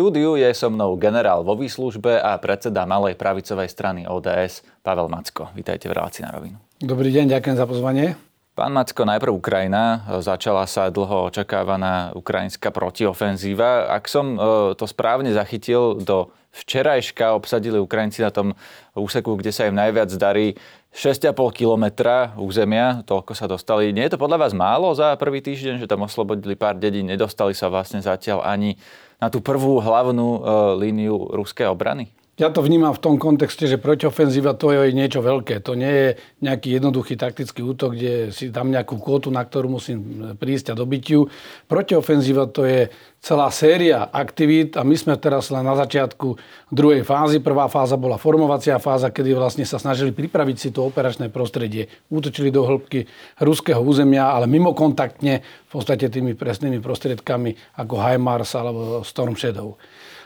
štúdiu je so mnou generál vo výslužbe a predseda malej pravicovej strany ODS Pavel Macko. Vítajte v relácii na rovinu. Dobrý deň, ďakujem za pozvanie. Pán Macko, najprv Ukrajina. Začala sa dlho očakávaná ukrajinská protiofenzíva. Ak som e, to správne zachytil, do včerajška obsadili Ukrajinci na tom úseku, kde sa im najviac darí 6,5 kilometra územia, toľko sa dostali. Nie je to podľa vás málo za prvý týždeň, že tam oslobodili pár dedín, nedostali sa vlastne zatiaľ ani na tú prvú hlavnú e, líniu ruskej obrany? Ja to vnímam v tom kontexte, že protiofenzíva to je niečo veľké. To nie je nejaký jednoduchý taktický útok, kde si dám nejakú kvotu, na ktorú musím prísť a dobytiu. Protiofenzíva to je celá séria aktivít a my sme teraz len na začiatku druhej fázy. Prvá fáza bola formovacia fáza, kedy vlastne sa snažili pripraviť si to operačné prostredie. Útočili do hĺbky ruského územia, ale mimo kontaktne v podstate tými presnými prostriedkami ako HIMARS alebo Storm Shadow.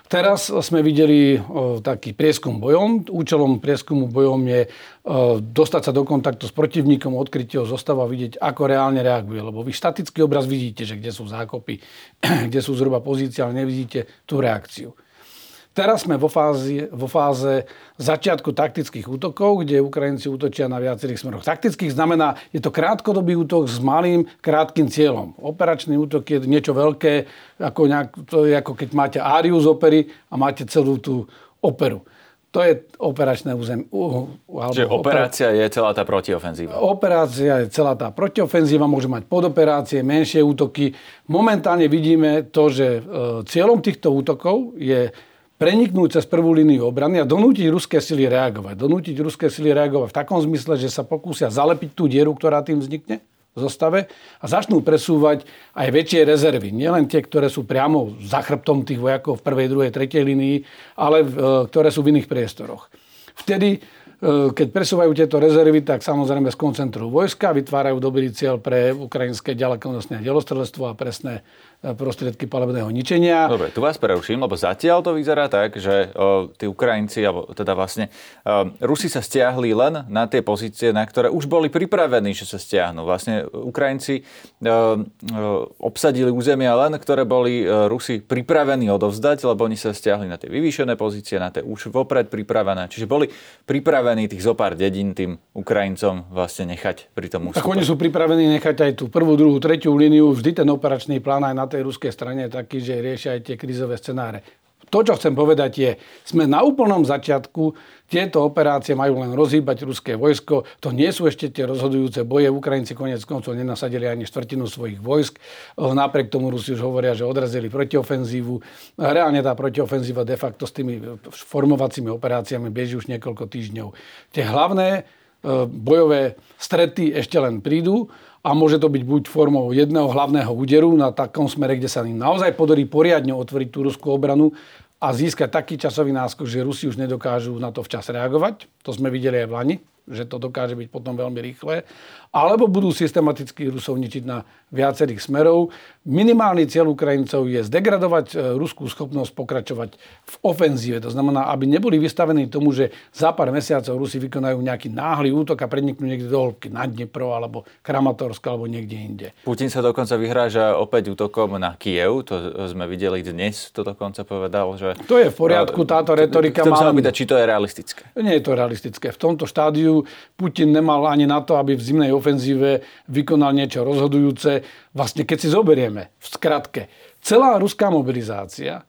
Teraz sme videli taký prieskum bojom. Účelom prieskumu bojom je dostať sa do kontaktu s protivníkom, odkryť jeho zostavu a vidieť, ako reálne reaguje. Lebo vy statický obraz vidíte, že kde sú zákopy, kde sú zhruba pozície, ale nevidíte tú reakciu. Teraz sme vo fáze, vo fáze začiatku taktických útokov, kde Ukrajinci útočia na viacerých smeroch. Taktických znamená, je to krátkodobý útok s malým, krátkým cieľom. Operačný útok je niečo veľké, ako, nejak, to je ako keď máte áriu z opery a máte celú tú operu. To je operačné územie. Čiže operácia je celá tá protiofenzíva. Operácia je celá tá protiofenzíva, môže mať podoperácie, menšie útoky. Momentálne vidíme to, že e, cieľom týchto útokov je preniknúť cez prvú líniu obrany a donútiť ruské sily reagovať. Donútiť ruské sily reagovať v takom zmysle, že sa pokúsia zalepiť tú dieru, ktorá tým vznikne v zostave a začnú presúvať aj väčšie rezervy. Nielen tie, ktoré sú priamo za chrbtom tých vojakov v prvej, druhej, tretej línii, ale e, ktoré sú v iných priestoroch. Vtedy e, keď presúvajú tieto rezervy, tak samozrejme skoncentrujú vojska, vytvárajú dobrý cieľ pre ukrajinské ďalekonosné delostrelectvo a presné prostriedky palebného ničenia. Dobre, tu vás preruším, lebo zatiaľ to vyzerá tak, že o, tí Ukrajinci, alebo teda vlastne o, Rusi sa stiahli len na tie pozície, na ktoré už boli pripravení, že sa stiahnu. Vlastne Ukrajinci o, o, obsadili územia len, ktoré boli o, Rusi pripravení odovzdať, lebo oni sa stiahli na tie vyvýšené pozície, na tie už vopred pripravené. Čiže boli pripravení tých zopár dedín tým Ukrajincom vlastne nechať pri tom ústupe. Tak oni sú pripravení nechať aj tú prvú, druhú, tretiu líniu, vždy ten operačný plán aj na tej ruskej strane taký, že riešia aj tie krizové scenáre. To, čo chcem povedať je, sme na úplnom začiatku, tieto operácie majú len rozhýbať ruské vojsko, to nie sú ešte tie rozhodujúce boje, Ukrajinci konec koncov nenasadili ani štvrtinu svojich vojsk, napriek tomu Rusi už hovoria, že odrazili protiofenzívu. Reálne tá protiofenzíva de facto s tými formovacími operáciami beží už niekoľko týždňov. Tie hlavné bojové strety ešte len prídu a môže to byť buď formou jedného hlavného úderu na takom smere, kde sa im naozaj podarí poriadne otvoriť tú ruskú obranu a získať taký časový náskok, že Rusi už nedokážu na to včas reagovať. To sme videli aj v Lani že to dokáže byť potom veľmi rýchle, alebo budú systematicky Rusov ničiť na viacerých smerov. Minimálny cieľ Ukrajincov je zdegradovať e, ruskú schopnosť pokračovať v ofenzíve. To znamená, aby neboli vystavení tomu, že za pár mesiacov Rusi vykonajú nejaký náhly útok a preniknú niekde do hĺbky na Dnepro alebo Kramatorsk alebo niekde inde. Putin sa dokonca vyhráža opäť útokom na Kiev. To sme videli dnes, to dokonca povedal, že... To je v poriadku, táto retorika má... Chcem sa či to je realistické. Nie je to realistické. V tomto štádiu Putin nemal ani na to, aby v zimnej ofenzíve vykonal niečo rozhodujúce. Vlastne keď si zoberieme, v skratke, celá ruská mobilizácia e,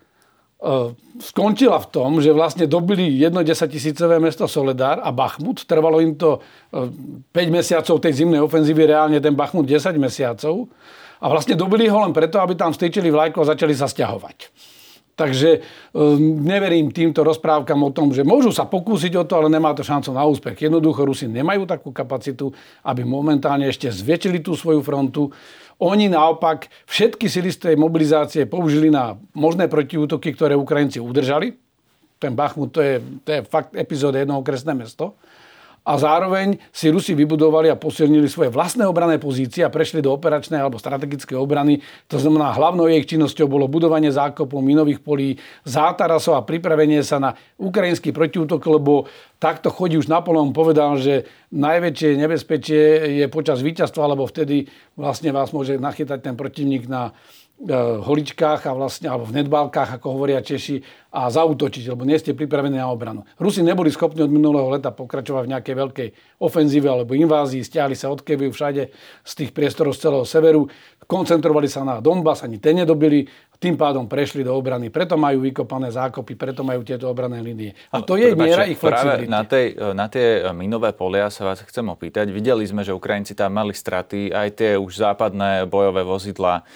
skončila v tom, že vlastne dobili jedno 10 tisícové mesto Soledár a Bachmut. Trvalo im to 5 e, mesiacov tej zimnej ofenzívy, reálne ten Bachmut 10 mesiacov. A vlastne dobili ho len preto, aby tam stýčili vlajko a začali sa stiahovať. Takže um, neverím týmto rozprávkam o tom, že môžu sa pokúsiť o to, ale nemá to šancu na úspech. Jednoducho Rusi nemajú takú kapacitu, aby momentálne ešte zväčšili tú svoju frontu. Oni naopak všetky sily z tej mobilizácie použili na možné protiútoky, ktoré Ukrajinci udržali. Ten Bachmut to je, to je fakt epizóda jedno okresné mesto a zároveň si Rusi vybudovali a posilnili svoje vlastné obrané pozície a prešli do operačnej alebo strategické obrany. To znamená, hlavnou ich činnosťou bolo budovanie zákopov, minových polí, zátarasov a pripravenie sa na ukrajinský protiútok, lebo takto chodí už Napoleon povedal, že najväčšie nebezpečie je počas víťazstva, lebo vtedy vlastne vás môže nachytať ten protivník na e, holičkách a vlastne, alebo v nedbálkach, ako hovoria Češi, a zautočiť, lebo nie ste pripravení na obranu. Rusi neboli schopní od minulého leta pokračovať v nejakej veľkej ofenzíve alebo invázii, stiahli sa od Keviu všade z tých priestorov z celého severu, koncentrovali sa na Donbass, ani ten nedobili, tým pádom prešli do obrany. Preto majú vykopané zákopy, preto majú tieto obrané línie. A to je miera ich flexibility. na, tej, na tie minové polia sa vás chcem opýtať. Videli sme, že Ukrajinci tam mali straty, aj tie už západné bojové vozidla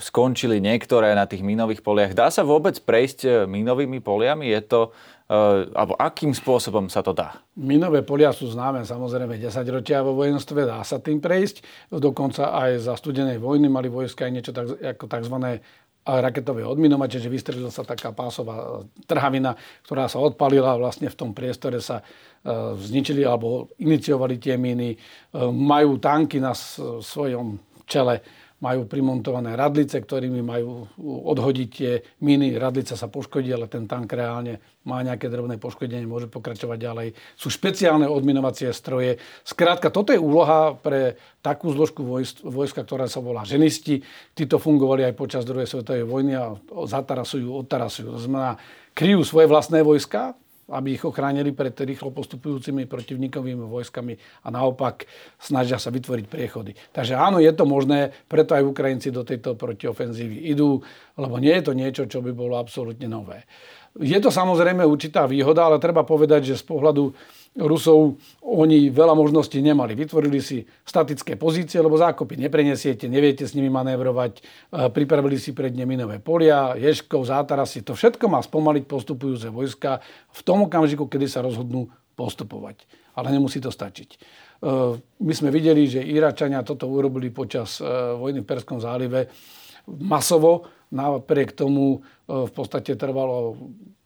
skončili niektoré na tých minových poliach. Dá sa vôbec prejsť minovými poliami? Je to, uh, alebo akým spôsobom sa to dá? Minové polia sú známe samozrejme 10 ročia vo vojenstve, dá sa tým prejsť. Dokonca aj za studenej vojny mali vojska aj niečo tak, ako tzv raketové odminovače, že vystrelila sa taká pásová trhavina, ktorá sa odpalila vlastne v tom priestore sa zničili alebo iniciovali tie míny. Majú tanky na svojom čele majú primontované radlice, ktorými majú odhodiť tie miny. Radlica sa poškodí, ale ten tank reálne má nejaké drobné poškodenie, môže pokračovať ďalej. Sú špeciálne odminovacie stroje. Skrátka, toto je úloha pre takú zložku vojska, ktorá sa volá ženisti. Títo fungovali aj počas druhej svetovej vojny a zatarasujú, odtarasujú. To znamená, kryjú svoje vlastné vojska, aby ich ochránili pred rýchlo postupujúcimi protivníkovými vojskami a naopak snažia sa vytvoriť priechody. Takže áno, je to možné, preto aj Ukrajinci do tejto protiofenzívy idú, lebo nie je to niečo, čo by bolo absolútne nové. Je to samozrejme určitá výhoda, ale treba povedať, že z pohľadu Rusov oni veľa možností nemali. Vytvorili si statické pozície, lebo zákopy neprenesiete, neviete s nimi manévrovať. E, pripravili si pred ne minové polia, ješkov, zátarasy. To všetko má spomaliť postupujúce vojska v tom okamžiku, kedy sa rozhodnú postupovať. Ale nemusí to stačiť. E, my sme videli, že Iračania toto urobili počas e, vojny v Perskom zálive masovo. Napriek tomu v podstate trvalo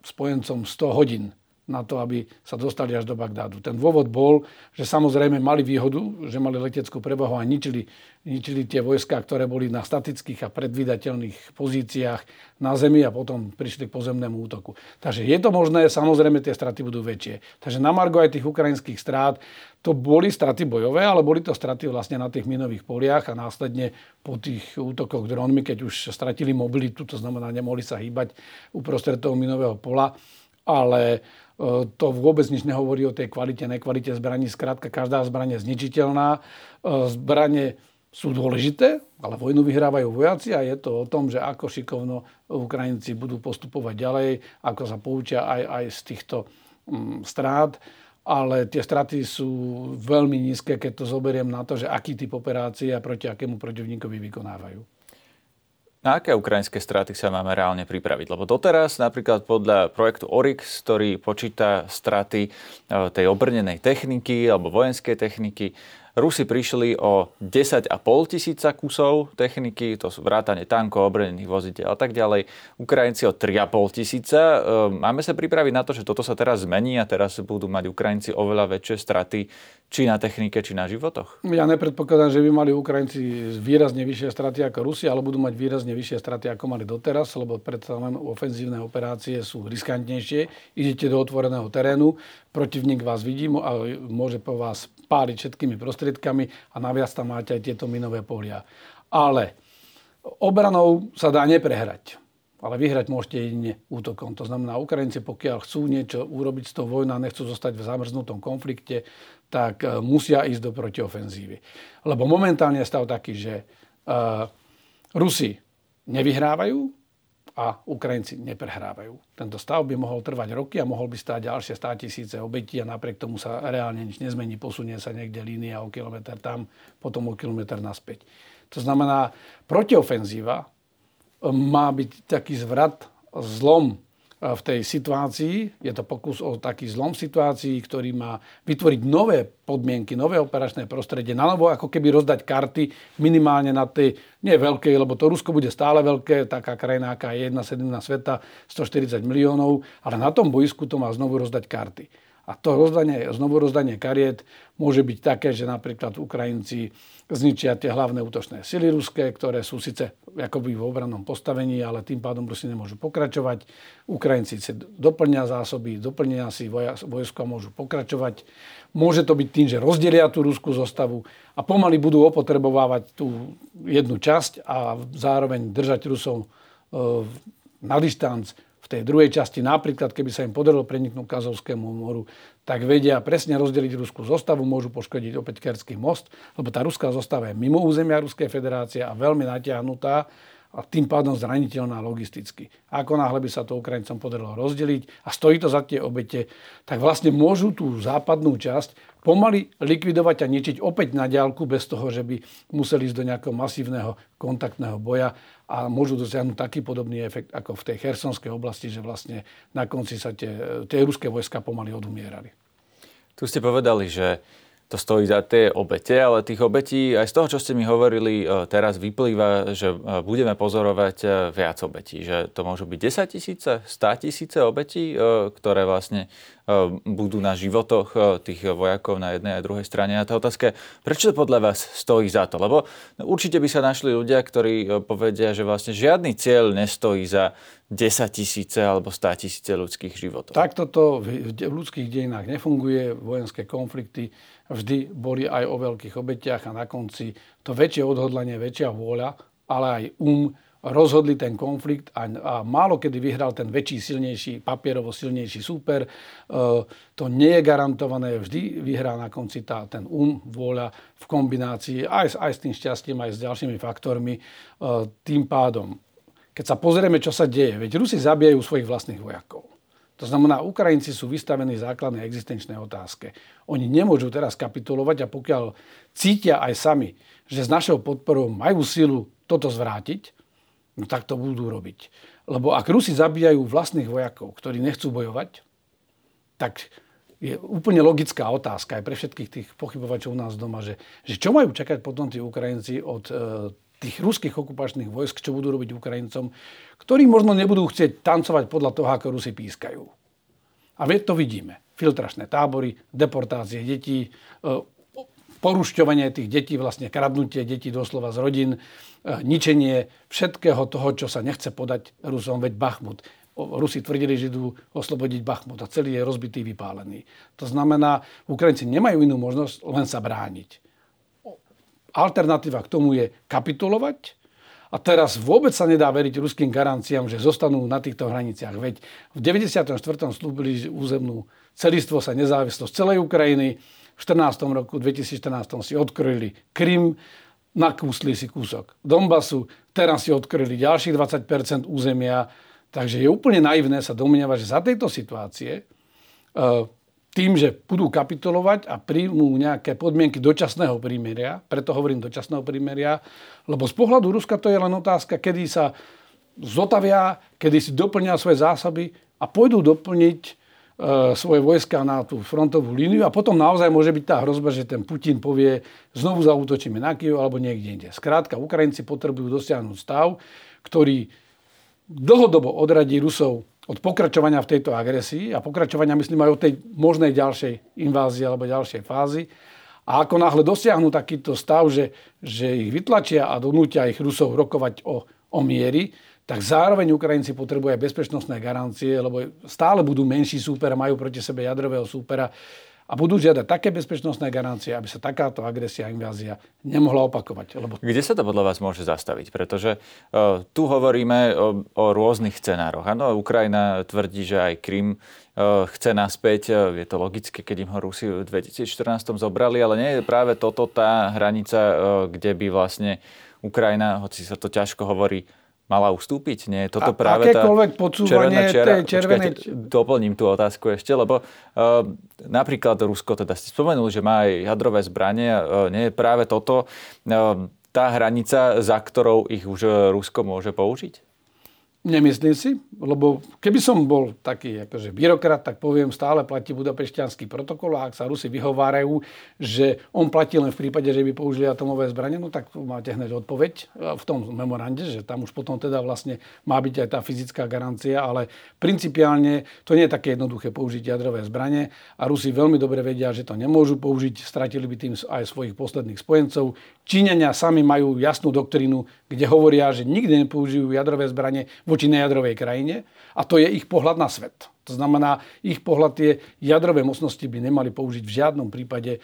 spojencom 100 hodín na to, aby sa dostali až do Bagdádu. Ten dôvod bol, že samozrejme mali výhodu, že mali leteckú prevahu a ničili, ničili tie vojska, ktoré boli na statických a predvydateľných pozíciách na zemi a potom prišli k pozemnému útoku. Takže je to možné, samozrejme tie straty budú väčšie. Takže na margo aj tých ukrajinských strát, to boli straty bojové, ale boli to straty vlastne na tých minových poliach a následne po tých útokoch dronmi, keď už stratili mobilitu, to znamená, nemohli sa hýbať uprostred toho minového pola, ale E, to vôbec nič nehovorí o tej kvalite, nekvalite zbraní. Skrátka, každá zbraň je zničiteľná. E, zbranie sú dôležité, ale vojnu vyhrávajú vojaci a je to o tom, že ako šikovno Ukrajinci budú postupovať ďalej, ako sa poučia aj, aj z týchto mm, strát. Ale tie straty sú veľmi nízke, keď to zoberiem na to, že aký typ operácie a proti akému protivníkovi vykonávajú. Na aké ukrajinské straty sa máme reálne pripraviť? Lebo doteraz napríklad podľa projektu Oryx, ktorý počíta straty e, tej obrnenej techniky alebo vojenskej techniky, Rusi prišli o 10,5 tisíca kusov techniky, to sú vrátane tankov, obrnených voziteľ a tak ďalej. Ukrajinci o 3,5 tisíca. Ehm, máme sa pripraviť na to, že toto sa teraz zmení a teraz budú mať Ukrajinci oveľa väčšie straty či na technike, či na životoch? Ja nepredpokladám, že by mali Ukrajinci výrazne vyššie straty ako Rusi, ale budú mať výrazne vyššie straty ako mali doteraz, lebo predsa len ofenzívne operácie sú riskantnejšie. Idete do otvoreného terénu, protivník vás vidí a môže po vás páliť všetkými prostriedkami a naviac tam máte aj tieto minové polia. Ale obranou sa dá neprehrať. Ale vyhrať môžete jedine útokom. To znamená, Ukrajinci, pokiaľ chcú niečo urobiť z toho vojna, nechcú zostať v zamrznutom konflikte, tak e, musia ísť do protiofenzívy. Lebo momentálne je stav taký, že uh, Rusi nevyhrávajú, a Ukrajinci neprehrávajú. Tento stav by mohol trvať roky a mohol by stáť ďalšie 100 tisíce obetí a napriek tomu sa reálne nič nezmení, posunie sa niekde línia o kilometr tam, potom o kilometr naspäť. To znamená, protiofenzíva e, má byť taký zvrat, zlom v tej situácii. Je to pokus o taký zlom situácii, ktorý má vytvoriť nové podmienky, nové operačné prostredie, novo ako keby rozdať karty minimálne na tej, nie veľkej, lebo to Rusko bude stále veľké, taká krajina, aká je jedna sedmina sveta, 140 miliónov, ale na tom boisku to má znovu rozdať karty. A to rozdanie, znovu rozdanie kariet môže byť také, že napríklad Ukrajinci zničia tie hlavné útočné sily ruské, ktoré sú síce akoby v obrannom postavení, ale tým pádom Rusi nemôžu pokračovať. Ukrajinci si doplnia zásoby, doplnia si vojsko a môžu pokračovať. Môže to byť tým, že rozdelia tú ruskú zostavu a pomaly budú opotrebovávať tú jednu časť a zároveň držať Rusov e, na distanc tej druhej časti, napríklad keby sa im podarilo preniknúť k Kazovskému moru, tak vedia presne rozdeliť ruskú zostavu, môžu poškodiť opäť Kerský most, lebo tá ruská zostava je mimo územia Ruskej federácie a veľmi natiahnutá a tým pádom zraniteľná logisticky. Ako náhle by sa to Ukrajincom podarilo rozdeliť a stojí to za tie obete, tak vlastne môžu tú západnú časť pomaly likvidovať a ničiť opäť na diálku bez toho, že by museli ísť do nejakého masívneho kontaktného boja a môžu dosiahnuť taký podobný efekt ako v tej Chersonskej oblasti, že vlastne na konci sa tie, tie ruské vojska pomaly odumierali. Tu ste povedali, že to stojí za tie obete, ale tých obetí aj z toho, čo ste mi hovorili, e, teraz vyplýva, že e, budeme pozorovať e, viac obetí. Že to môžu byť 10 tisíce, 100 tisíce obetí, ktoré vlastne budú na životoch tých vojakov na jednej a druhej strane. A tá otázka je, prečo to podľa vás stojí za to? Lebo určite by sa našli ľudia, ktorí povedia, že vlastne žiadny cieľ nestojí za 10 tisíce alebo 100 tisíce ľudských životov. Takto to v ľudských dejinách nefunguje. Vojenské konflikty vždy boli aj o veľkých obetiach a na konci to väčšie odhodlanie, väčšia vôľa, ale aj um rozhodli ten konflikt a, a málo kedy vyhral ten väčší, silnejší, papierovo silnejší súper. E, to nie je garantované, vždy vyhrá na konci tá, ten um, vôľa v kombinácii aj, aj s tým šťastím, aj s ďalšími faktormi. E, tým pádom, keď sa pozrieme, čo sa deje, veď Rusi zabijajú svojich vlastných vojakov. To znamená, Ukrajinci sú vystavení základnej existenčnej otázke. Oni nemôžu teraz kapitulovať a pokiaľ cítia aj sami, že s našou podporou majú silu toto zvrátiť, no tak to budú robiť. Lebo ak Rusi zabíjajú vlastných vojakov, ktorí nechcú bojovať, tak je úplne logická otázka aj pre všetkých tých pochybovačov u nás doma, že, že čo majú čakať potom tí Ukrajinci od e, tých ruských okupačných vojsk, čo budú robiť Ukrajincom, ktorí možno nebudú chcieť tancovať podľa toho, ako Rusi pískajú. A to vidíme. Filtračné tábory, deportácie detí, e, porušťovanie tých detí, vlastne kradnutie detí doslova z rodín, e, ničenie všetkého toho, čo sa nechce podať Rusom, veď Bachmut. Rusi tvrdili, že idú oslobodiť Bachmut a celý je rozbitý, vypálený. To znamená, Ukrajinci nemajú inú možnosť len sa brániť alternatíva k tomu je kapitulovať. A teraz vôbec sa nedá veriť ruským garanciám, že zostanú na týchto hraniciach. Veď v 94. slúbili územnú celistvo sa nezávislosť celej Ukrajiny. V 14. roku 2014 si odkryli Krym, nakúsli si kúsok Donbasu, teraz si odkryli ďalších 20% územia. Takže je úplne naivné sa domnievať, že za tejto situácie uh, tým, že budú kapitulovať a príjmú nejaké podmienky dočasného prímeria, preto hovorím dočasného prímeria, lebo z pohľadu Ruska to je len otázka, kedy sa zotavia, kedy si doplnia svoje zásoby a pôjdu doplniť e, svoje vojska na tú frontovú líniu a potom naozaj môže byť tá hrozba, že ten Putin povie, znovu zautočíme na Kiev alebo niekde inde. Skrátka, Ukrajinci potrebujú dosiahnuť stav, ktorý dlhodobo odradí Rusov od pokračovania v tejto agresii a pokračovania myslím aj od tej možnej ďalšej invázie alebo ďalšej fázy. A ako náhle dosiahnu takýto stav, že, že ich vytlačia a donútia ich Rusov rokovať o, o miery, tak zároveň Ukrajinci potrebujú aj bezpečnostné garancie, lebo stále budú menší súper majú proti sebe jadrového súpera a budú žiadať také bezpečnostné garancie, aby sa takáto agresia a invázia nemohla opakovať. Lebo... Kde sa to podľa vás môže zastaviť? Pretože uh, tu hovoríme o, o rôznych scenároch. Áno, Ukrajina tvrdí, že aj Krym uh, chce naspäť. Uh, je to logické, keď im ho Rusi v 2014 zobrali, ale nie je práve toto tá hranica, uh, kde by vlastne Ukrajina, hoci sa to ťažko hovorí, mala ustúpiť? Nie toto a práve tá podsúvanie červená tej červenej... Počkajte, doplním tú otázku ešte, lebo uh, napríklad Rusko, teda ste spomenuli, že má aj jadrové zbranie, uh, nie je práve toto uh, tá hranica, za ktorou ich už Rusko môže použiť? Nemyslím si, lebo keby som bol taký akože byrokrat, tak poviem, stále platí budapešťanský protokol a ak sa Rusi vyhovárajú, že on platí len v prípade, že by použili atomové zbranie, no tak máte hneď odpoveď v tom memorande, že tam už potom teda vlastne má byť aj tá fyzická garancia, ale principiálne to nie je také jednoduché použiť jadrové zbranie a Rusi veľmi dobre vedia, že to nemôžu použiť, stratili by tým aj svojich posledných spojencov. Číňania sami majú jasnú doktrínu, kde hovoria, že nikdy nepoužijú jadrové zbranie nejadrovej krajine a to je ich pohľad na svet. To znamená, ich pohľad tie jadrové mocnosti by nemali použiť v žiadnom prípade e,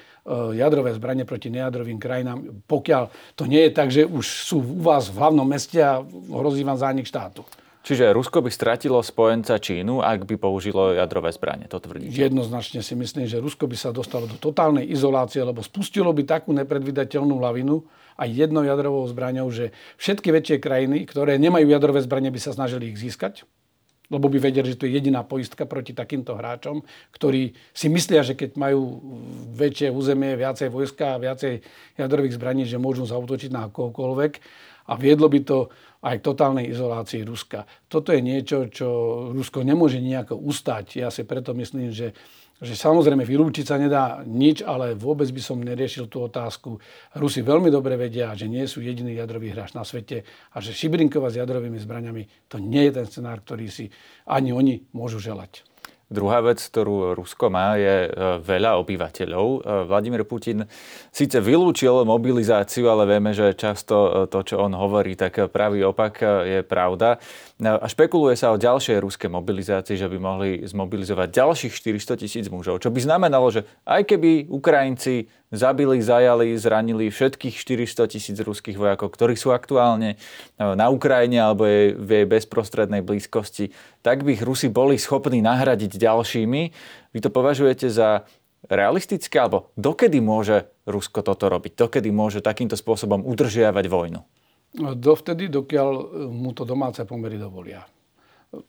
jadrové zbranie proti nejadrovým krajinám, pokiaľ to nie je tak, že už sú u vás v hlavnom meste a hrozí vám zánik štátu. Čiže Rusko by stratilo spojenca Čínu, ak by použilo jadrové zbranie, to tvrdíte? Jednoznačne si myslím, že Rusko by sa dostalo do totálnej izolácie, lebo spustilo by takú nepredvydateľnú lavinu, aj jednou jadrovou zbraňou, že všetky väčšie krajiny, ktoré nemajú jadrové zbranie, by sa snažili ich získať, lebo by vedeli, že to je jediná poistka proti takýmto hráčom, ktorí si myslia, že keď majú väčšie územie, viacej vojska a viacej jadrových zbraní, že môžu zautočiť na kohokoľvek a viedlo by to aj k totálnej izolácii Ruska. Toto je niečo, čo Rusko nemôže nejako ustať. Ja si preto myslím, že že samozrejme vylúčiť sa nedá nič, ale vôbec by som neriešil tú otázku. Rusi veľmi dobre vedia, že nie sú jediný jadrový hráč na svete a že šibrinkovať s jadrovými zbraňami to nie je ten scenár, ktorý si ani oni môžu želať. Druhá vec, ktorú Rusko má, je e, veľa obyvateľov. E, Vladimír Putin síce vylúčil mobilizáciu, ale vieme, že často e, to, čo on hovorí, tak pravý opak je pravda. A špekuluje sa o ďalšej ruskej mobilizácii, že by mohli zmobilizovať ďalších 400 tisíc mužov. Čo by znamenalo, že aj keby Ukrajinci zabili, zajali, zranili všetkých 400 tisíc ruských vojakov, ktorí sú aktuálne na Ukrajine alebo je v jej bezprostrednej blízkosti, tak by ich Rusi boli schopní nahradiť ďalšími. Vy to považujete za realistické? Alebo dokedy môže Rusko toto robiť? Dokedy môže takýmto spôsobom udržiavať vojnu? Dovtedy, dokiaľ mu to domáce pomery dovolia.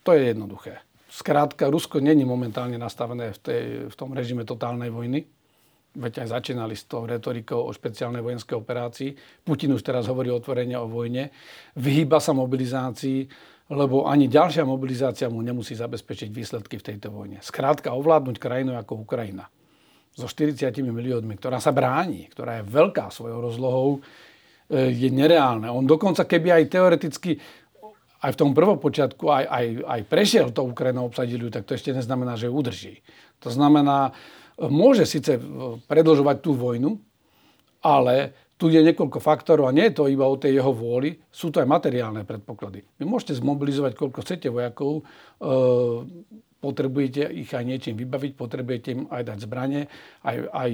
To je jednoduché. Skrátka, Rusko není momentálne nastavené v, tej, v tom režime totálnej vojny. Veď aj začínali s tou retorikou o špeciálnej vojenskej operácii. Putin už teraz hovorí otvorene o vojne. Vyhýba sa mobilizácii, lebo ani ďalšia mobilizácia mu nemusí zabezpečiť výsledky v tejto vojne. Skrátka, ovládnuť krajinu ako Ukrajina so 40 miliónmi, ktorá sa bráni, ktorá je veľká svojou rozlohou, E, je nereálne. On dokonca, keby aj teoreticky aj v tom prvopočiatku aj, aj, aj prešiel to Ukrajinu obsadili, tak to ešte neznamená, že ju udrží. To znamená, môže síce e, predlžovať tú vojnu, ale tu je niekoľko faktorov a nie je to iba o tej jeho vôli, sú to aj materiálne predpoklady. Vy môžete zmobilizovať koľko chcete vojakov, e, potrebujete ich aj niečím vybaviť, potrebujete im aj dať zbranie, aj, aj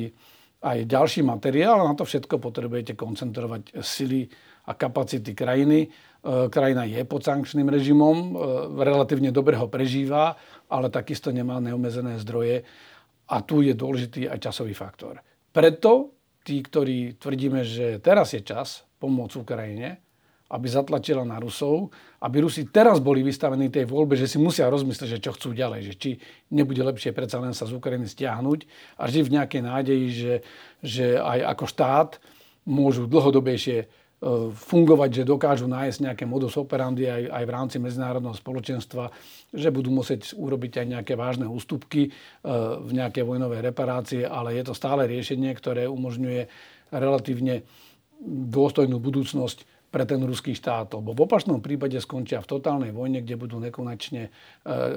aj ďalší materiál. Na to všetko potrebujete koncentrovať sily a kapacity krajiny. E, krajina je pod sankčným režimom, relatívne dobre ho prežíva, ale takisto nemá neomezené zdroje a tu je dôležitý aj časový faktor. Preto tí, ktorí tvrdíme, že teraz je čas pomôcť Ukrajine, aby zatlačila na Rusov, aby Rusi teraz boli vystavení tej voľbe, že si musia rozmyslieť, že čo chcú ďalej, že či nebude lepšie predsa len sa z Ukrajiny stiahnuť a žiť v nejakej nádeji, že, že aj ako štát môžu dlhodobejšie fungovať, že dokážu nájsť nejaké modus operandi aj, aj v rámci medzinárodného spoločenstva, že budú musieť urobiť aj nejaké vážne ústupky e, v nejaké vojnové reparácie, ale je to stále riešenie, ktoré umožňuje relatívne dôstojnú budúcnosť pre ten ruský štát. Lebo v opačnom prípade skončia v totálnej vojne, kde budú nekonečne e,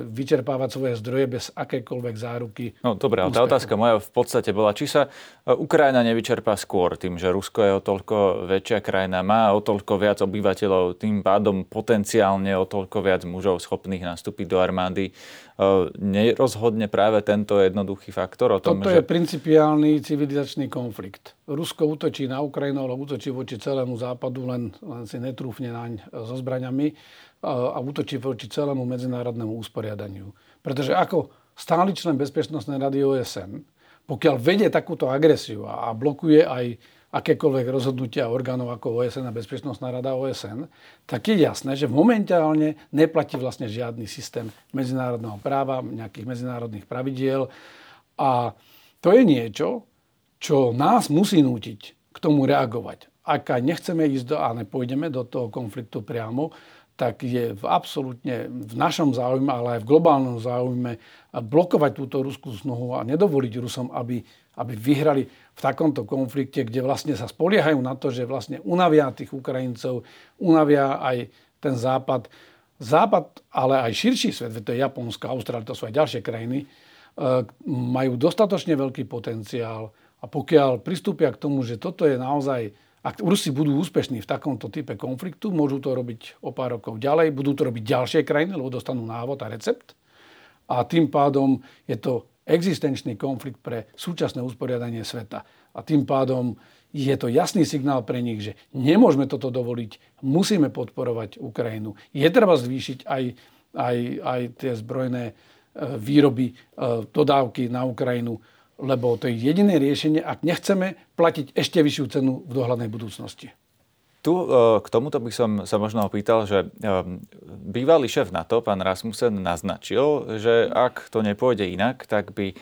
vyčerpávať svoje zdroje bez akékoľvek záruky. No dobre, ale tá otázka moja v podstate bola, či sa e, Ukrajina nevyčerpá skôr tým, že Rusko je o toľko väčšia krajina, má o toľko viac obyvateľov, tým pádom potenciálne o toľko viac mužov schopných nastúpiť do armády. E, nerozhodne práve tento jednoduchý faktor o tom, Toto že... je principiálny civilizačný konflikt. Rusko útočí na Ukrajinu, ale útočí voči celému západu, len, len si netrúfne naň so zbraňami e, a útočí voči celému medzinárodnému usporiadaniu. Pretože ako stály člen Bezpečnostnej rady OSN, pokiaľ vedie takúto agresiu a blokuje aj akékoľvek rozhodnutia orgánov ako OSN a Bezpečnostná rada OSN, tak je jasné, že momentálne neplatí vlastne žiadny systém medzinárodného práva, nejakých medzinárodných pravidiel. A to je niečo, čo nás musí nútiť k tomu reagovať. Ak aj nechceme ísť do, a nepôjdeme do toho konfliktu priamo, tak je v absolútne v našom záujme, ale aj v globálnom záujme blokovať túto ruskú snohu a nedovoliť Rusom, aby, aby vyhrali v takomto konflikte, kde vlastne sa spoliehajú na to, že vlastne unavia tých Ukrajincov, unavia aj ten Západ. Západ, ale aj širší svet, to je Japonsko, Austrália, to sú aj ďalšie krajiny, e, majú dostatočne veľký potenciál a pokiaľ pristúpia k tomu, že toto je naozaj ak Rusi budú úspešní v takomto type konfliktu, môžu to robiť o pár rokov ďalej, budú to robiť ďalšie krajiny, lebo dostanú návod a recept. A tým pádom je to existenčný konflikt pre súčasné usporiadanie sveta. A tým pádom je to jasný signál pre nich, že nemôžeme toto dovoliť, musíme podporovať Ukrajinu. Je treba zvýšiť aj, aj, aj tie zbrojné e, výroby, e, dodávky na Ukrajinu lebo to je jediné riešenie, ak nechceme platiť ešte vyššiu cenu v dohľadnej budúcnosti. Tu e, k tomuto by som sa možno opýtal, že e, bývalý šéf NATO, pán Rasmussen, naznačil, že ak to nepôjde inak, tak by e,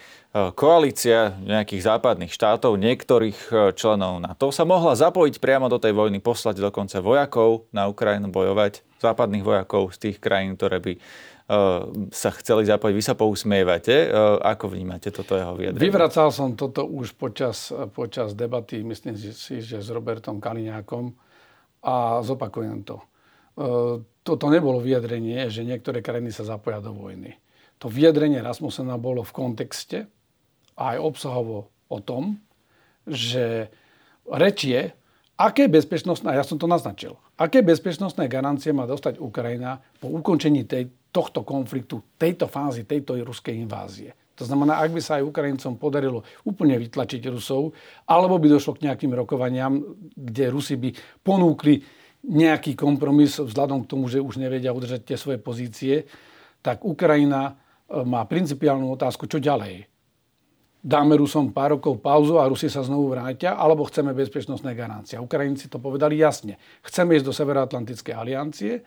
koalícia nejakých západných štátov, niektorých členov NATO sa mohla zapojiť priamo do tej vojny, poslať dokonca vojakov na Ukrajinu bojovať, západných vojakov z tých krajín, ktoré by sa chceli zapojiť. Vy sa pousmievate. Ako vnímate toto jeho vyjadrenie? Vyvracal som toto už počas, počas debaty, myslím si, že s Robertom Kaliňákom a zopakujem to. Toto nebolo vyjadrenie, že niektoré krajiny sa zapoja do vojny. To vyjadrenie Rasmusena bolo v kontexte a aj obsahovo o tom, že reč je, aké bezpečnostné, a ja som to naznačil, aké bezpečnostné garancie má dostať Ukrajina po ukončení tej, tohto konfliktu, tejto fázy, tejto ruskej invázie. To znamená, ak by sa aj Ukrajincom podarilo úplne vytlačiť Rusov, alebo by došlo k nejakým rokovaniam, kde Rusi by ponúkli nejaký kompromis vzhľadom k tomu, že už nevedia udržať tie svoje pozície, tak Ukrajina e, má principiálnu otázku, čo ďalej. Dáme Rusom pár rokov pauzu a Rusi sa znovu vrátia, alebo chceme bezpečnostné garancie. Ukrajinci to povedali jasne. Chceme ísť do Severoatlantickej aliancie,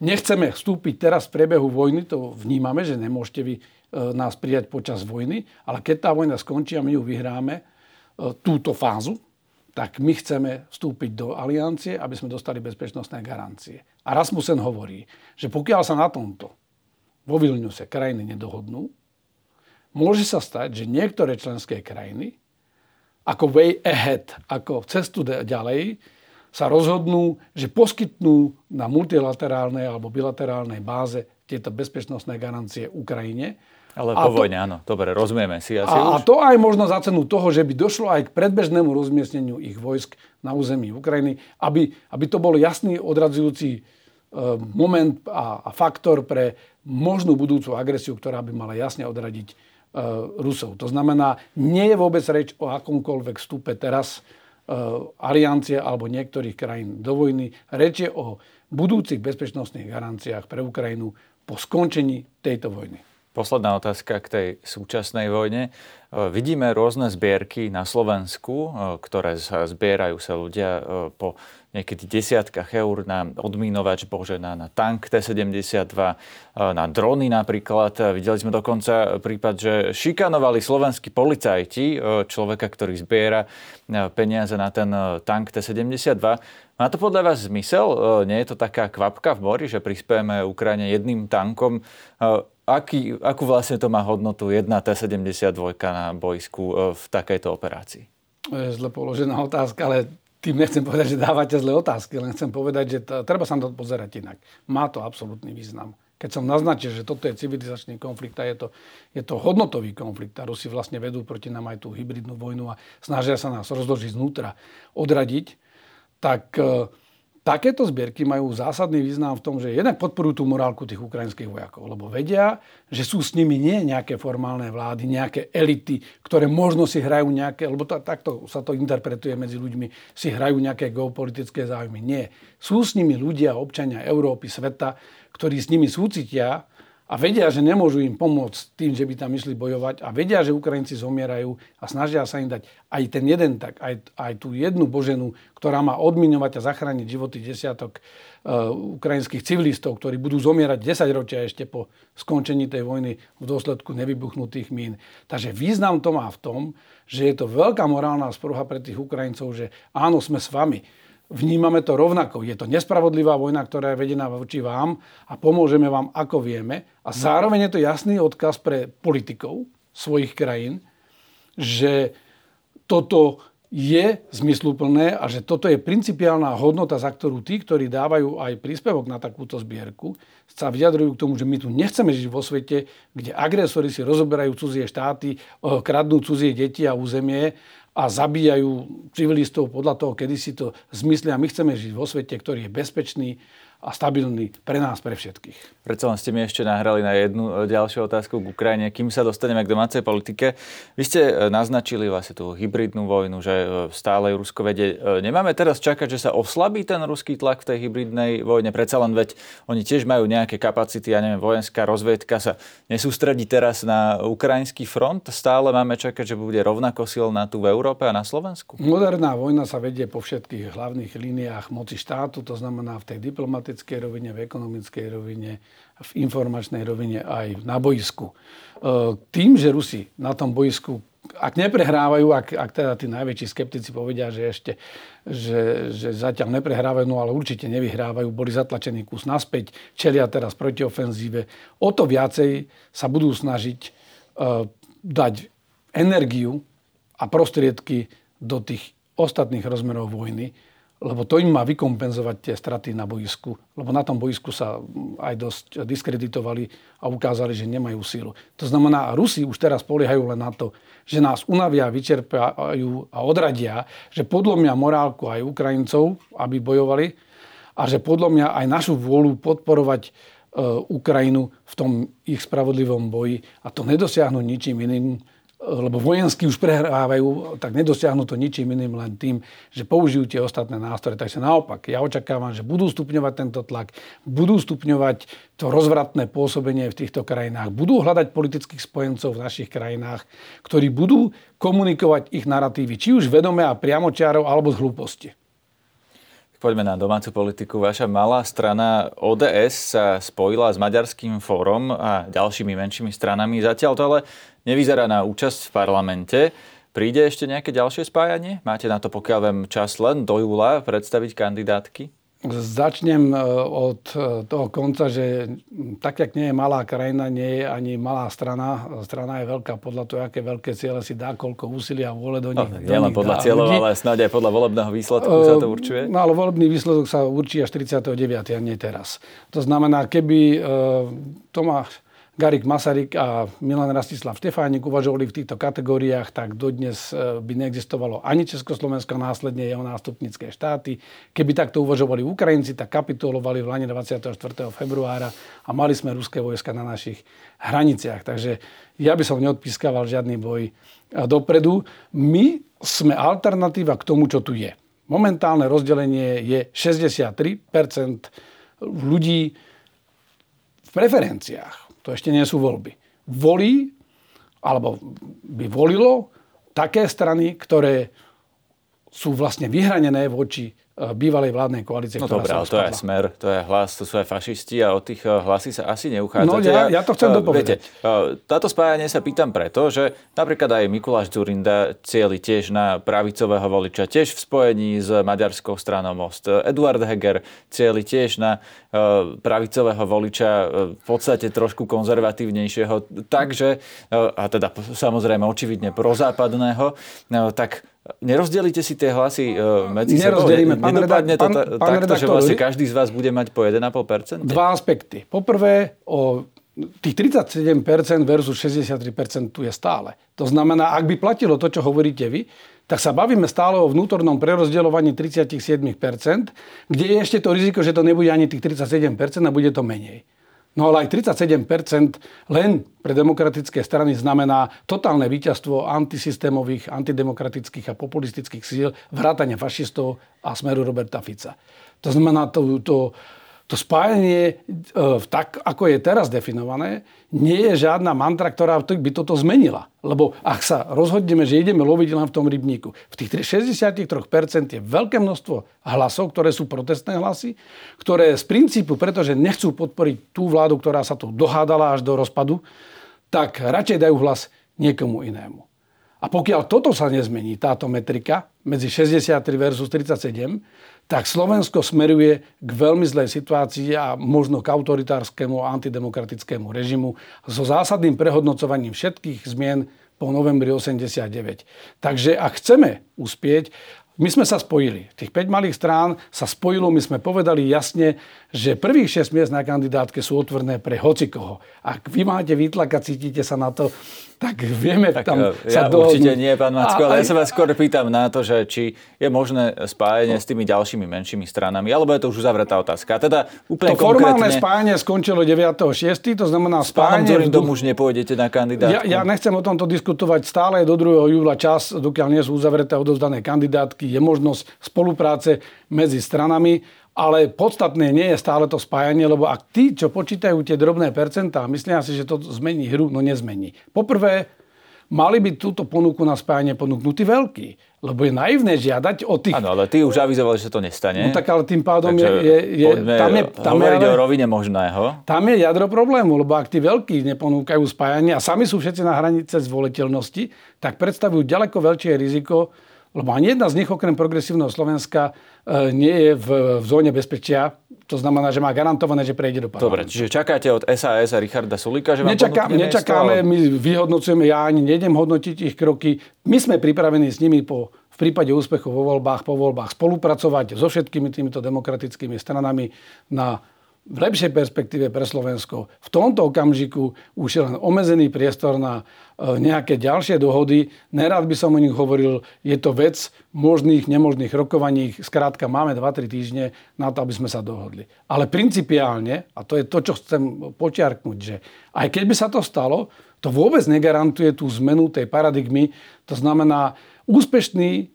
Nechceme vstúpiť teraz v priebehu vojny, to vnímame, že nemôžete vy e, nás prijať počas vojny, ale keď tá vojna skončí a my ju vyhráme, e, túto fázu, tak my chceme vstúpiť do aliancie, aby sme dostali bezpečnostné garancie. A Rasmussen hovorí, že pokiaľ sa na tomto vo Vilniuse krajiny nedohodnú, môže sa stať, že niektoré členské krajiny ako way ahead, ako cestu ďalej, sa rozhodnú, že poskytnú na multilaterálnej alebo bilaterálnej báze tieto bezpečnostné garancie Ukrajine. Ale po vojne, áno, dobre, rozumieme si asi a, už. a to aj možno za cenu toho, že by došlo aj k predbežnému rozmiestneniu ich vojsk na území Ukrajiny, aby, aby to bol jasný odradzujúci e, moment a, a faktor pre možnú budúcu agresiu, ktorá by mala jasne odradiť e, Rusov. To znamená, nie je vôbec reč o akomkoľvek vstupe teraz aliancie alebo niektorých krajín do vojny. Reč je o budúcich bezpečnostných garanciách pre Ukrajinu po skončení tejto vojny. Posledná otázka k tej súčasnej vojne. Eh, vidíme rôzne zbierky na Slovensku, eh, ktoré zbierajú sa ľudia po niekedy desiatkách eur na odmínovač Božena, na tank T-72, na drony napríklad. Videli sme dokonca prípad, že šikanovali slovenskí policajti človeka, ktorý zbiera peniaze na ten tank T-72. Má to podľa vás zmysel? Nie je to taká kvapka v mori, že prispieme Ukrajine jedným tankom? Aký, akú vlastne to má hodnotu jedna T-72 na bojsku v takejto operácii? To je zle položená otázka, ale tým nechcem povedať, že dávate zlé otázky, len chcem povedať, že to, treba sa na to pozerať inak. Má to absolútny význam. Keď som naznačil, že toto je civilizačný konflikt a je to, je to hodnotový konflikt a Rusi vlastne vedú proti nám aj tú hybridnú vojnu a snažia sa nás rozložiť znútra, odradiť, tak takéto zbierky majú zásadný význam v tom, že jednak podporujú tú morálku tých ukrajinských vojakov, lebo vedia, že sú s nimi nie nejaké formálne vlády, nejaké elity, ktoré možno si hrajú nejaké, lebo to, takto sa to interpretuje medzi ľuďmi, si hrajú nejaké geopolitické záujmy. Nie. Sú s nimi ľudia, občania Európy, sveta, ktorí s nimi súcitia a vedia, že nemôžu im pomôcť tým, že by tam išli bojovať a vedia, že Ukrajinci zomierajú a snažia sa im dať aj ten jeden tak, aj, aj tú jednu boženu, ktorá má odmiňovať a zachrániť životy desiatok uh, ukrajinských civilistov, ktorí budú zomierať 10 ročia ešte po skončení tej vojny v dôsledku nevybuchnutých mín. Takže význam to má v tom, že je to veľká morálna spruha pre tých Ukrajincov, že áno, sme s vami vnímame to rovnako. Je to nespravodlivá vojna, ktorá je vedená voči vám a pomôžeme vám, ako vieme. A zároveň je to jasný odkaz pre politikov svojich krajín, že toto je zmysluplné a že toto je principiálna hodnota, za ktorú tí, ktorí dávajú aj príspevok na takúto zbierku, sa vyjadrujú k tomu, že my tu nechceme žiť vo svete, kde agresori si rozoberajú cudzie štáty, eh, kradnú cudzie deti a územie a zabíjajú civilistov podľa toho, kedy si to zmyslia. My chceme žiť vo svete, ktorý je bezpečný, a stabilný pre nás, pre všetkých. Predsa len ste mi ešte nahrali na jednu e, ďalšiu otázku k Ukrajine. Kým sa dostaneme k domácej politike, vy ste e, naznačili vlastne tú hybridnú vojnu, že e, stále Rusko vedie. Nemáme teraz čakať, že sa oslabí ten ruský tlak v tej hybridnej vojne? Predsa len veď oni tiež majú nejaké kapacity, ja neviem, vojenská rozvedka sa nesústredí teraz na ukrajinský front. Stále máme čakať, že bude rovnako silná tu v Európe a na Slovensku? Moderná vojna sa vedie po všetkých hlavných líniách moci štátu, to znamená v tej diplomatickej politickej rovine, v ekonomickej rovine, v informačnej rovine aj na boisku. E, tým, že Rusi na tom boisku ak neprehrávajú, ak, ak teda tí najväčší skeptici povedia, že ešte že, že zatiaľ neprehrávajú, no ale určite nevyhrávajú, boli zatlačení kus naspäť, čelia teraz proti ofenzíve, o to viacej sa budú snažiť uh, dať energiu a prostriedky do tých ostatných rozmerov vojny, lebo to im má vykompenzovať tie straty na boisku, lebo na tom boisku sa aj dosť diskreditovali a ukázali, že nemajú sílu. To znamená, Rusi už teraz poliehajú len na to, že nás unavia, vyčerpajú a odradia, že podlomia morálku aj Ukrajincov, aby bojovali a že podlomia aj našu vôľu podporovať e, Ukrajinu v tom ich spravodlivom boji a to nedosiahnu ničím iným, lebo vojensky už prehrávajú, tak nedosiahnu to ničím iným len tým, že použijú tie ostatné nástroje. Takže naopak, ja očakávam, že budú stupňovať tento tlak, budú stupňovať to rozvratné pôsobenie v týchto krajinách, budú hľadať politických spojencov v našich krajinách, ktorí budú komunikovať ich narratívy, či už vedome a priamočiarov, alebo z hlúposti. Poďme na domácu politiku. Vaša malá strana ODS sa spojila s Maďarským fórom a ďalšími menšími stranami. Zatiaľ to ale nevyzerá na účasť v parlamente. Príde ešte nejaké ďalšie spájanie? Máte na to, pokiaľ viem, čas len do júla predstaviť kandidátky? Začnem e, od e, toho konca, že tak, jak nie je malá krajina, nie je ani malá strana. Strana je veľká podľa toho, aké veľké ciele si dá, koľko úsilia a vôle do nich, no, nie len podľa cieľov, ale snáď aj podľa volebného výsledku uh, sa to určuje? No ale volebný výsledok sa určí až 39. a nie teraz. To znamená, keby uh, Tomáš Garik Masaryk a Milan Rastislav Štefánik uvažovali v týchto kategóriách, tak dodnes e, by neexistovalo ani Československo, následne jeho nástupnické štáty. Keby takto uvažovali Ukrajinci, tak kapitulovali v Lani 24. februára a mali sme ruské vojska na našich hraniciach. Takže ja by som neodpískaval žiadny boj dopredu. My sme alternatíva k tomu, čo tu je. Momentálne rozdelenie je 63% ľudí v preferenciách to ešte nie sú voľby. Volí, alebo by volilo také strany, ktoré sú vlastne vyhranené voči Eh, bývalej vládnej koalície, no dobré, ale to je smer, to je hlas, to sú aj fašisti a od tých eh, hlasy sa asi neuchádzate. No ja, ja to chcem uh, dopovedať. Viete, táto spájanie sa pýtam preto, že napríklad aj Mikuláš Zurinda cieli tiež na pravicového voliča, tiež v spojení s maďarskou stranou Most. Eduard Heger cieli tiež na pravicového voliča v podstate trošku konzervatívnejšieho, takže, a teda samozrejme očividne prozápadného, tak Nerozdelíte si tie hlasy uh, medzi sebou? Nedopadne to pán takto, že vlastne každý z vás bude mať po 1,5%? Dva aspekty. Poprvé, o tých 37% versus 63% tu je stále. To znamená, ak by platilo to, čo hovoríte vy, tak sa bavíme stále o vnútornom prerozdeľovaní 37%, kde je ešte to riziko, že to nebude ani tých 37% a bude to menej. No ale aj 37% len pre demokratické strany znamená totálne víťazstvo antisystémových, antidemokratických a populistických síl, vrátane fašistov a smeru Roberta Fica. To znamená, to, to, to spájanie, e, tak ako je teraz definované, nie je žiadna mantra, ktorá by toto zmenila. Lebo ak sa rozhodneme, že ideme loviť len v tom rybníku, v tých 63% je veľké množstvo hlasov, ktoré sú protestné hlasy, ktoré z princípu, pretože nechcú podporiť tú vládu, ktorá sa tu dohádala až do rozpadu, tak radšej dajú hlas niekomu inému. A pokiaľ toto sa nezmení, táto metrika, medzi 63 versus 37, tak Slovensko smeruje k veľmi zlej situácii a možno k autoritárskému a antidemokratickému režimu so zásadným prehodnocovaním všetkých zmien po novembri 89. Takže ak chceme uspieť, my sme sa spojili. Tých 5 malých strán sa spojilo, my sme povedali jasne, že prvých 6 miest na kandidátke sú otvorné pre hocikoho. Ak vy máte výtlak a cítite sa na to, tak vieme tak, tam e, ja sa dohodnúť. Určite nie, pán Macko, ale ja sa vás skôr pýtam na to, že či je možné spájanie no. s tými ďalšími menšími stranami, alebo je to už uzavretá otázka. A teda úplne to formálne spájanie skončilo 9.6., to znamená spájanie... S pánom už nepôjdete na kandidátku? Ja, ja nechcem o tomto diskutovať stále do 2. júla čas, dokiaľ nie sú uzavreté odovzdané kandidátky, je možnosť spolupráce medzi stranami ale podstatné nie je stále to spájanie, lebo ak tí, čo počítajú tie drobné percentá, myslia si, že to zmení hru, no nezmení. Poprvé, mali by túto ponuku na spájanie ponúknutí veľký. Lebo je naivné žiadať o tých... Áno, ale ty už avizovali, že to nestane. No tak ale tým pádom Takže je... je, je tam je, tam je, ale, o rovine možného. Tam je jadro problému, lebo ak tí veľkí neponúkajú spájanie a sami sú všetci na hranice zvoliteľnosti, tak predstavujú ďaleko väčšie riziko, lebo ani jedna z nich, okrem progresívneho Slovenska, e, nie je v, v zóne bezpečia. To znamená, že má garantované, že prejde do parlamentu. Dobre, čiže čakáte od SAS a Richarda Sulika, že vám Nečaká, Nečakáme, my vyhodnocujeme, ja ani nejdem hodnotiť ich kroky. My sme pripravení s nimi po, v prípade úspechu vo voľbách, po voľbách spolupracovať so všetkými týmito demokratickými stranami na v lepšej perspektíve pre Slovensko. V tomto okamžiku už je len omezený priestor na e, nejaké ďalšie dohody. Nerad by som o nich hovoril, je to vec možných, nemožných rokovaní. Skrátka, máme 2-3 týždne na to, aby sme sa dohodli. Ale principiálne, a to je to, čo chcem počiarknúť, že aj keď by sa to stalo, to vôbec negarantuje tú zmenu tej paradigmy. To znamená, úspešný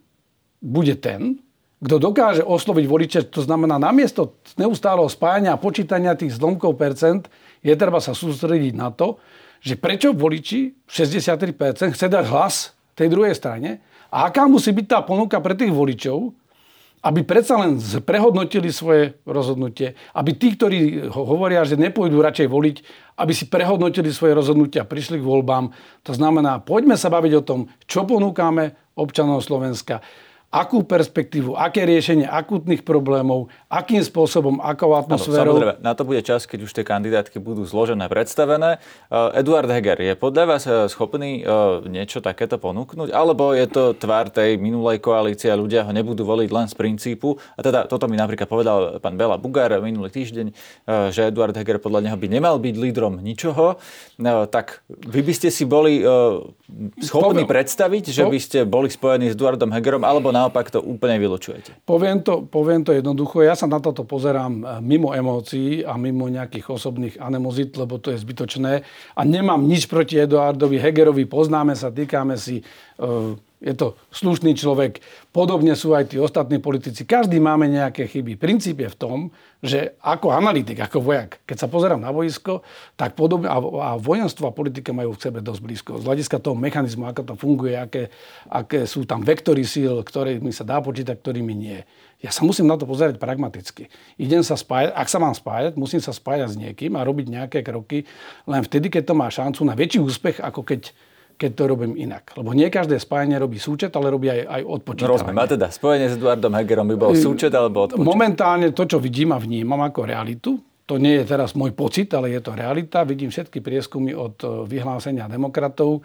bude ten, kto dokáže osloviť voliče, to znamená namiesto neustáleho spájania a počítania tých zlomkov percent, je treba sa sústrediť na to, že prečo voliči 63% chce dať hlas tej druhej strane a aká musí byť tá ponuka pre tých voličov, aby predsa len prehodnotili svoje rozhodnutie, aby tí, ktorí hovoria, že nepôjdu radšej voliť, aby si prehodnotili svoje rozhodnutia a prišli k voľbám. To znamená, poďme sa baviť o tom, čo ponúkame občanov Slovenska akú perspektívu, aké riešenie akútnych problémov, akým spôsobom, akou atmosférou. Ano, na to bude čas, keď už tie kandidátky budú zložené, predstavené. Eh, Eduard Heger je podľa vás eh, schopný eh, niečo takéto ponúknuť? Alebo je to tvár tej minulej koalície a ľudia ho nebudú voliť len z princípu? A teda toto mi napríklad povedal pán Bela Bugár minulý týždeň, že Eduard Heger podľa neho by nemal byť lídrom ničoho. Tak vy by ste si boli schopní predstaviť, že by ste boli spojení s Eduardom Hegerom, alebo naopak to úplne vylučujete? Poviem to, poviem to jednoducho. Ja sa na toto pozerám eh, mimo emócií a mimo nejakých osobných anemozit, lebo to je zbytočné. A nemám nič proti Eduardovi Hegerovi. Poznáme sa, týkame si. Uh, je to slušný človek. Podobne sú aj tí ostatní politici. Každý máme nejaké chyby. Princíp je v tom, že ako analytik, ako vojak, keď sa pozerám na vojsko, tak podobne, a, vojenstvo a politika majú v sebe dosť blízko. Z hľadiska toho mechanizmu, ako to funguje, aké, aké sú tam vektory síl, ktorými sa dá počítať, ktorými nie. Ja sa musím na to pozerať pragmaticky. Idem sa spájať, ak sa mám spájať, musím sa spájať s niekým a robiť nejaké kroky len vtedy, keď to má šancu na väčší úspech, ako keď keď to robím inak. Lebo nie každé spájanie robí súčet, ale robí aj, aj odpočítavanie. Rozumiem. A teda spojenie s Eduardom Hegerom by bol súčet alebo odpočítavanie? Momentálne to, čo vidím a vnímam ako realitu, to nie je teraz môj pocit, ale je to realita. Vidím všetky prieskumy od eh, vyhlásenia demokratov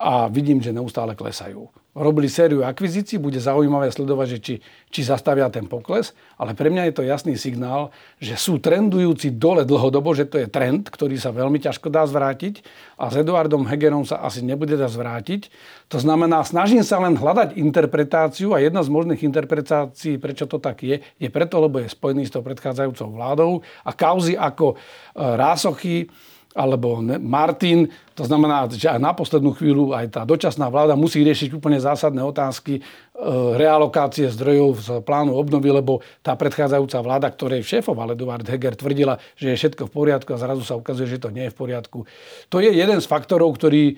a vidím, že neustále klesajú robili sériu akvizícií, bude zaujímavé sledovať, že či, či zastavia ten pokles, ale pre mňa je to jasný signál, že sú trendujúci dole dlhodobo, že to je trend, ktorý sa veľmi ťažko dá zvrátiť a s Eduardom Hegerom sa asi nebude dať zvrátiť. To znamená, snažím sa len hľadať interpretáciu a jedna z možných interpretácií, prečo to tak je, je preto, lebo je spojený s tou predchádzajúcou vládou a kauzy ako e, Rásochy, alebo Martin. To znamená, že aj na poslednú chvíľu aj tá dočasná vláda musí riešiť úplne zásadné otázky e, realokácie zdrojov z plánu obnovy, lebo tá predchádzajúca vláda, ktorej šéfoval Eduard Heger, tvrdila, že je všetko v poriadku a zrazu sa ukazuje, že to nie je v poriadku. To je jeden z faktorov, ktorý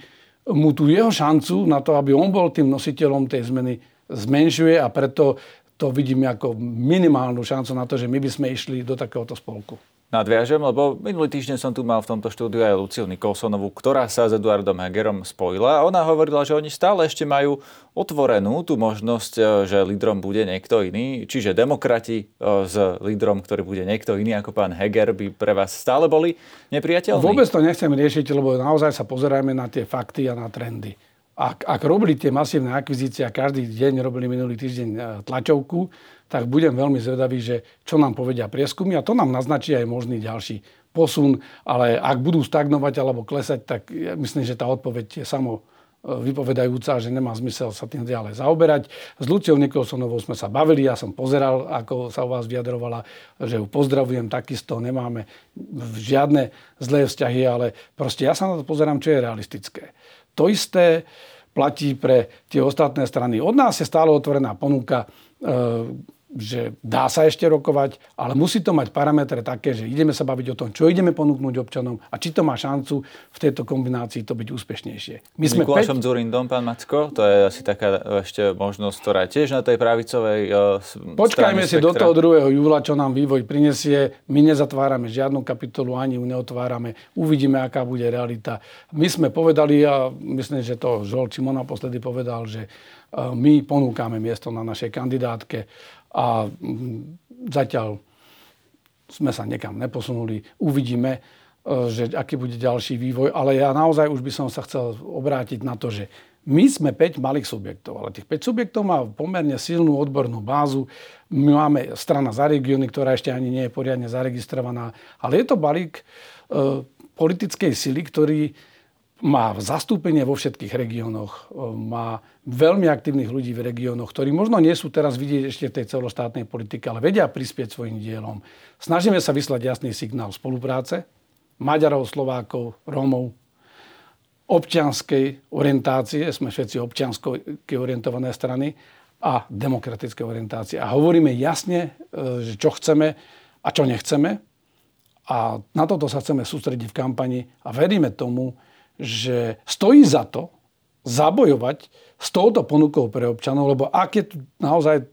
mu tú jeho šancu na to, aby on bol tým nositeľom tej zmeny, zmenšuje a preto to vidím ako minimálnu šancu na to, že my by sme išli do takéhoto spolku. Nadviažem, lebo minulý týždeň som tu mal v tomto štúdiu aj Luciu Nikolsonovú, ktorá sa s Eduardom Hegerom spojila a ona hovorila, že oni stále ešte majú otvorenú tú možnosť, e, že lídrom bude niekto iný. Čiže demokrati e, s lídrom, ktorý bude niekto iný ako pán Heger, by pre vás stále boli nepriateľní? Vôbec to nechcem riešiť, lebo naozaj sa pozerajme na tie fakty a na trendy. Ak, ak robili tie masívne akvizície a každý deň robili minulý týždeň e, tlačovku, tak budem veľmi zvedavý, že čo nám povedia prieskumy a to nám naznačí aj možný ďalší posun, ale ak budú stagnovať alebo klesať, tak ja myslím, že tá odpoveď je samo e, vypovedajúca, že nemá zmysel sa tým ďalej zaoberať. S Luciou Nikolsonovou sme sa bavili, ja som pozeral, ako sa u vás vyjadrovala, že ju pozdravujem, takisto nemáme žiadne zlé vzťahy, ale proste ja sa na to pozerám, čo je realistické. To isté platí pre tie ostatné strany. Od nás je stále otvorená ponuka e, že dá sa ešte rokovať, ale musí to mať parametre také, že ideme sa baviť o tom, čo ideme ponúknuť občanom a či to má šancu v tejto kombinácii to byť úspešnejšie. My sme Mikulášom 5... Zurindom, pán Macko, to je asi taká ešte možnosť, ktorá tiež na tej pravicovej uh, Počkajme si spektra. do toho 2. júla, čo nám vývoj prinesie. My nezatvárame žiadnu kapitolu, ani ju neotvárame. Uvidíme, aká bude realita. My sme povedali, a myslím, že to Žol Čimon naposledy povedal, že uh, my ponúkame miesto na našej kandidátke a mm, zatiaľ sme sa nekam neposunuli. Uvidíme, e, že aký bude ďalší vývoj, ale ja naozaj už by som sa chcel obrátiť na to, že my sme 5 malých subjektov, ale tých 5 subjektov má pomerne silnú odbornú bázu. My máme strana za regióny, ktorá ešte ani nie je poriadne zaregistrovaná, ale je to balík e, politickej sily, ktorý má zastúpenie vo všetkých regiónoch, e, má veľmi aktívnych ľudí v regiónoch, ktorí možno nie sú teraz vidieť ešte v tej celoštátnej politike, ale vedia prispieť svojim dielom. Snažíme sa vyslať jasný signál spolupráce Maďarov, Slovákov, Rómov, občianskej orientácie, sme všetci občiansky orientované strany, a demokratické orientácie. A hovoríme jasne, e, že čo chceme a čo nechceme. A na toto sa chceme sústrediť v kampani a veríme tomu, že stojí za to zabojovať s touto ponukou pre občanov, lebo ak je tu naozaj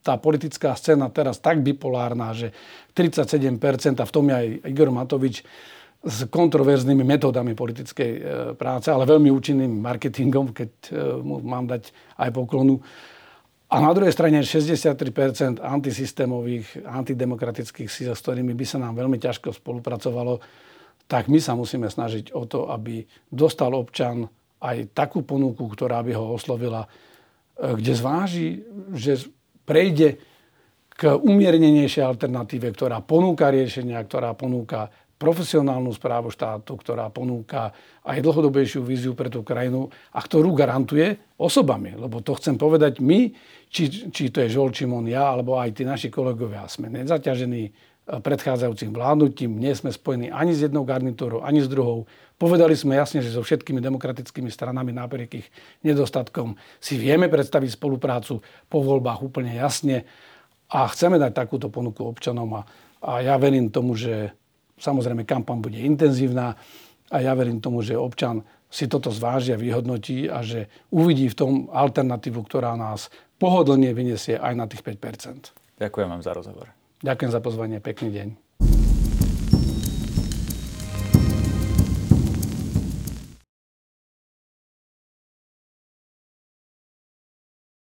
tá politická scéna teraz tak bipolárna, že 37% a v tom je aj Igor Matovič s kontroverznými metódami politickej e, práce, ale veľmi účinným marketingom, keď e, mu mám dať aj poklonu. A na druhej strane 63% antisystémových, antidemokratických síl, s ktorými by sa nám veľmi ťažko spolupracovalo tak my sa musíme snažiť o to, aby dostal občan aj takú ponuku, ktorá by ho oslovila, e, kde zváži, že prejde k umiernenejšej alternatíve, ktorá ponúka riešenia, ktorá ponúka profesionálnu správu štátu, ktorá ponúka aj dlhodobejšiu víziu pre tú krajinu a ktorú garantuje osobami. Lebo to chcem povedať my, či, či to je Žolčimon, ja, alebo aj tí naši kolegovia, sme nezaťažení predchádzajúcim vládnutím. Nie sme spojení ani s jednou garnitúrou, ani s druhou. Povedali sme jasne, že so všetkými demokratickými stranami napriek ich nedostatkom si vieme predstaviť spoluprácu po voľbách úplne jasne a chceme dať takúto ponuku občanom a, a ja verím tomu, že samozrejme kampaň bude intenzívna a ja verím tomu, že občan si toto zvážia, vyhodnotí a že uvidí v tom alternatívu, ktorá nás pohodlne vyniesie aj na tých 5% Ďakujem vám za rozhovor. Ďakujem za pozvanie, pekný deň.